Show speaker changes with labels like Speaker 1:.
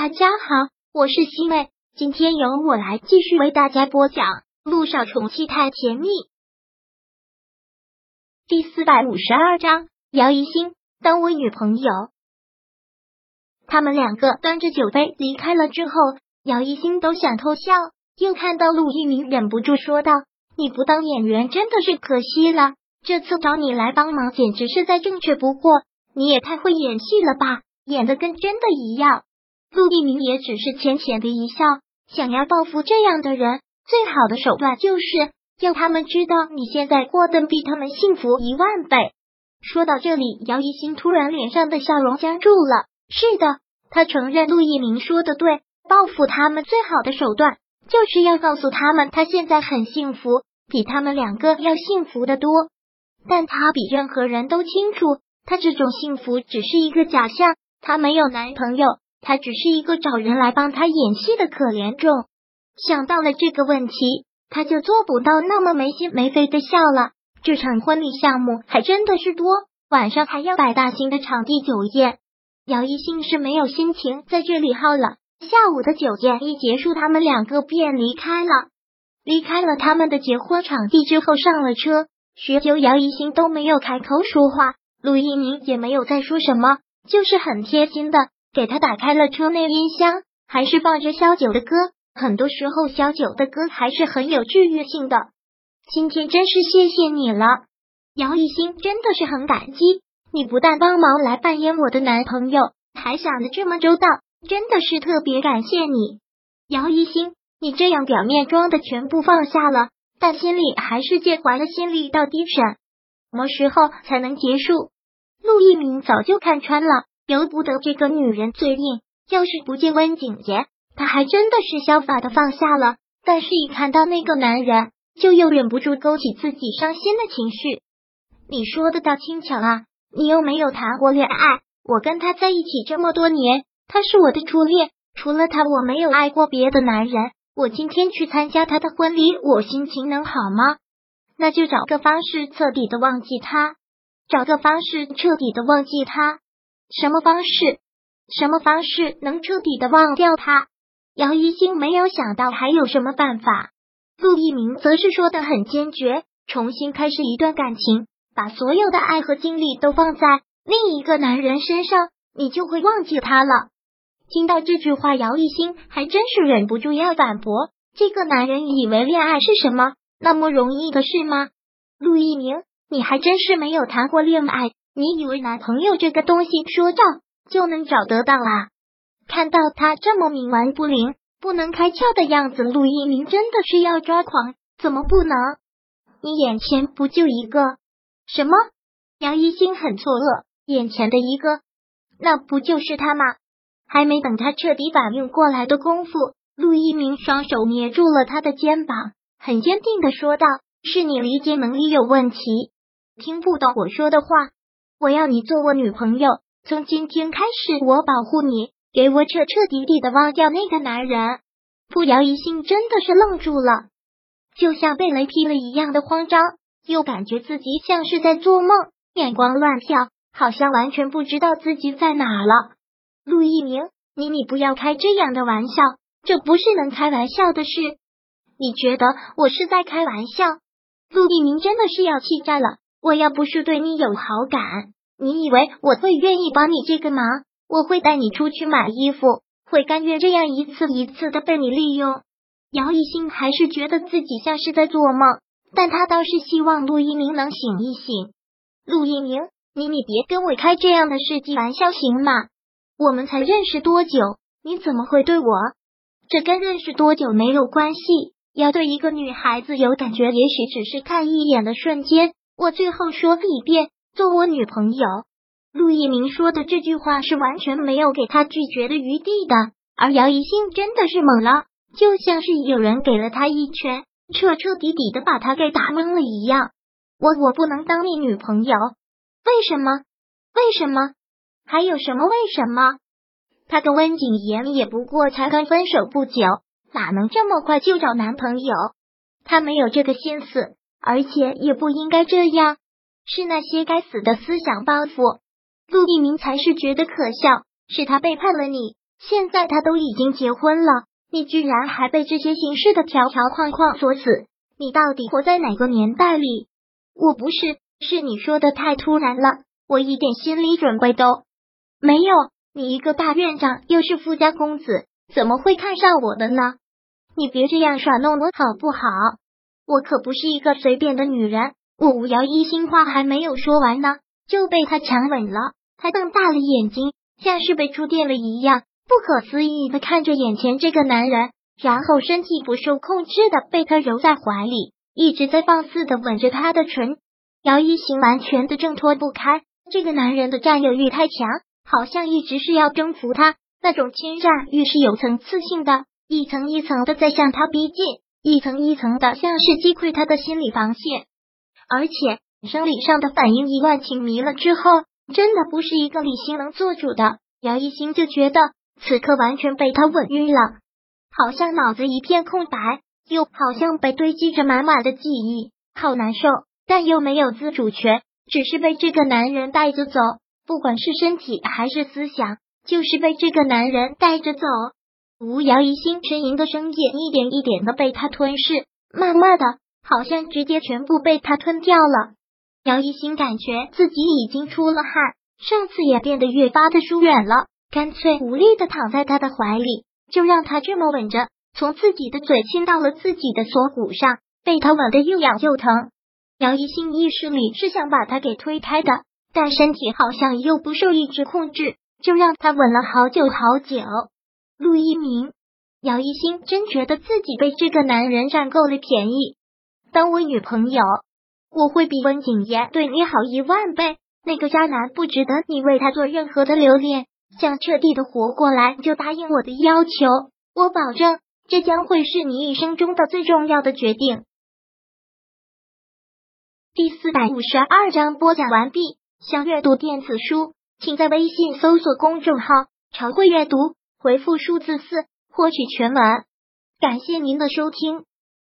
Speaker 1: 大家好，我是西妹，今天由我来继续为大家播讲《陆少宠妻太甜蜜》第四百五十二章。姚一星当我女朋友。他们两个端着酒杯离开了之后，姚一星都想偷笑，又看到陆一鸣，忍不住说道：“你不当演员真的是可惜了，这次找你来帮忙，简直是再正确不过。你也太会演戏了吧，演的跟真的一样。”陆一鸣也只是浅浅的一笑，想要报复这样的人，最好的手段就是要他们知道你现在过得比他们幸福一万倍。说到这里，姚一新突然脸上的笑容僵住了。是的，他承认陆一鸣说的对，报复他们最好的手段就是要告诉他们他现在很幸福，比他们两个要幸福的多。但他比任何人都清楚，他这种幸福只是一个假象，他没有男朋友。他只是一个找人来帮他演戏的可怜种。想到了这个问题，他就做不到那么没心没肺的笑了。这场婚礼项目还真的是多，晚上还要摆大型的场地酒宴。姚一兴是没有心情在这里耗了。下午的酒宴一结束，他们两个便离开了。离开了他们的结婚场地之后，上了车，许久姚一兴都没有开口说话，陆一鸣也没有再说什么，就是很贴心的。给他打开了车内音箱，还是放着萧九的歌。很多时候，萧九的歌还是很有治愈性的。今天真是谢谢你了，姚一星，真的是很感激你。不但帮忙来扮演我的男朋友，还想的这么周到，真的是特别感谢你。姚一星，你这样表面装的全部放下了，但心里还是介怀的心里到底。什么时候才能结束？陆一鸣早就看穿了。由不得这个女人嘴硬，要是不见温景言，他还真的是潇洒的放下了。但是，一看到那个男人，就又忍不住勾起自己伤心的情绪。你说的倒轻巧啊，你又没有谈过恋爱，我跟他在一起这么多年，他是我的初恋，除了他，我没有爱过别的男人。我今天去参加他的婚礼，我心情能好吗？那就找个方式彻底的忘记他，找个方式彻底的忘记他。什么方式？什么方式能彻底的忘掉他？姚一星没有想到还有什么办法。陆一鸣则是说的很坚决，重新开始一段感情，把所有的爱和精力都放在另一个男人身上，你就会忘记他了。听到这句话，姚一星还真是忍不住要反驳：这个男人以为恋爱是什么那么容易的事吗？陆一鸣，你还真是没有谈过恋爱。你以为男朋友这个东西说找就能找得到啊？看到他这么冥顽不灵、不能开窍的样子，陆一鸣真的是要抓狂。怎么不能？你眼前不就一个？什么？杨一星很错愕，眼前的一个，那不就是他吗？还没等他彻底反应过来的功夫，陆一鸣双手捏住了他的肩膀，很坚定的说道：“是你理解能力有问题，听不懂我说的话。”我要你做我女朋友，从今天开始我保护你，给我彻彻底底的忘掉那个男人。傅瑶一心真的是愣住了，就像被雷劈了一样的慌张，又感觉自己像是在做梦，眼光乱跳，好像完全不知道自己在哪了。陆一鸣，你你不要开这样的玩笑，这不是能开玩笑的事。你觉得我是在开玩笑？陆一鸣真的是要气炸了。我要不是对你有好感，你以为我会愿意帮你这个忙？我会带你出去买衣服，会甘愿这样一次一次的被你利用？姚一兴还是觉得自己像是在做梦，但他倒是希望陆一鸣能醒一醒。陆一鸣，你你别跟我开这样的世纪玩笑行吗？我们才认识多久，你怎么会对我？这跟认识多久没有关系。要对一个女孩子有感觉，也许只是看一眼的瞬间。我最后说一遍，做我女朋友。陆一鸣说的这句话是完全没有给他拒绝的余地的，而姚一兴真的是懵了，就像是有人给了他一拳，彻彻底底的把他给打懵了一样。我我不能当你女朋友，为什么？为什么？还有什么为什么？他跟温景言也不过才刚分手不久，哪能这么快就找男朋友？他没有这个心思。而且也不应该这样，是那些该死的思想包袱。陆一鸣才是觉得可笑，是他背叛了你，现在他都已经结婚了，你居然还被这些形式的条条框框锁死，你到底活在哪个年代里？我不是，是你说的太突然了，我一点心理准备都没有。你一个大院长，又是富家公子，怎么会看上我的呢？你别这样耍弄我好不好？我可不是一个随便的女人。我吴瑶一心话还没有说完呢，就被他强吻了。他瞪大了眼睛，像是被触电了一样，不可思议的看着眼前这个男人，然后身体不受控制的被他揉在怀里，一直在放肆的吻着他的唇。姚一行完全的挣脱不开，这个男人的占有欲太强。好像一直是要征服他，那种侵占欲是有层次性的，一层一层的在向他逼近，一层一层的像是击溃他的心理防线，而且生理上的反应一乱情迷了之后，真的不是一个理性能做主的。姚一星就觉得此刻完全被他吻晕了，好像脑子一片空白，又好像被堆积着满满的记忆，好难受，但又没有自主权，只是被这个男人带着走。不管是身体还是思想，就是被这个男人带着走。吴瑶一心沉吟的声音一点一点的被他吞噬，慢慢的，好像直接全部被他吞掉了。姚一心感觉自己已经出了汗，上次也变得越发的疏远了，干脆无力的躺在他的怀里，就让他这么吻着，从自己的嘴亲到了自己的锁骨上，被他吻得又痒又疼。姚一心意识里是想把他给推开的。但身体好像又不受意志控制，就让他吻了好久好久。陆一鸣，姚一星真觉得自己被这个男人占够了便宜。当我女朋友，我会比温景言对你好一万倍。那个渣男不值得你为他做任何的留恋，想彻底的活过来，就答应我的要求。我保证，这将会是你一生中的最重要的决定。第四百五十二章播讲完毕。想阅读电子书，请在微信搜索公众号“常会阅读”，回复数字四获取全文。感谢您的收听。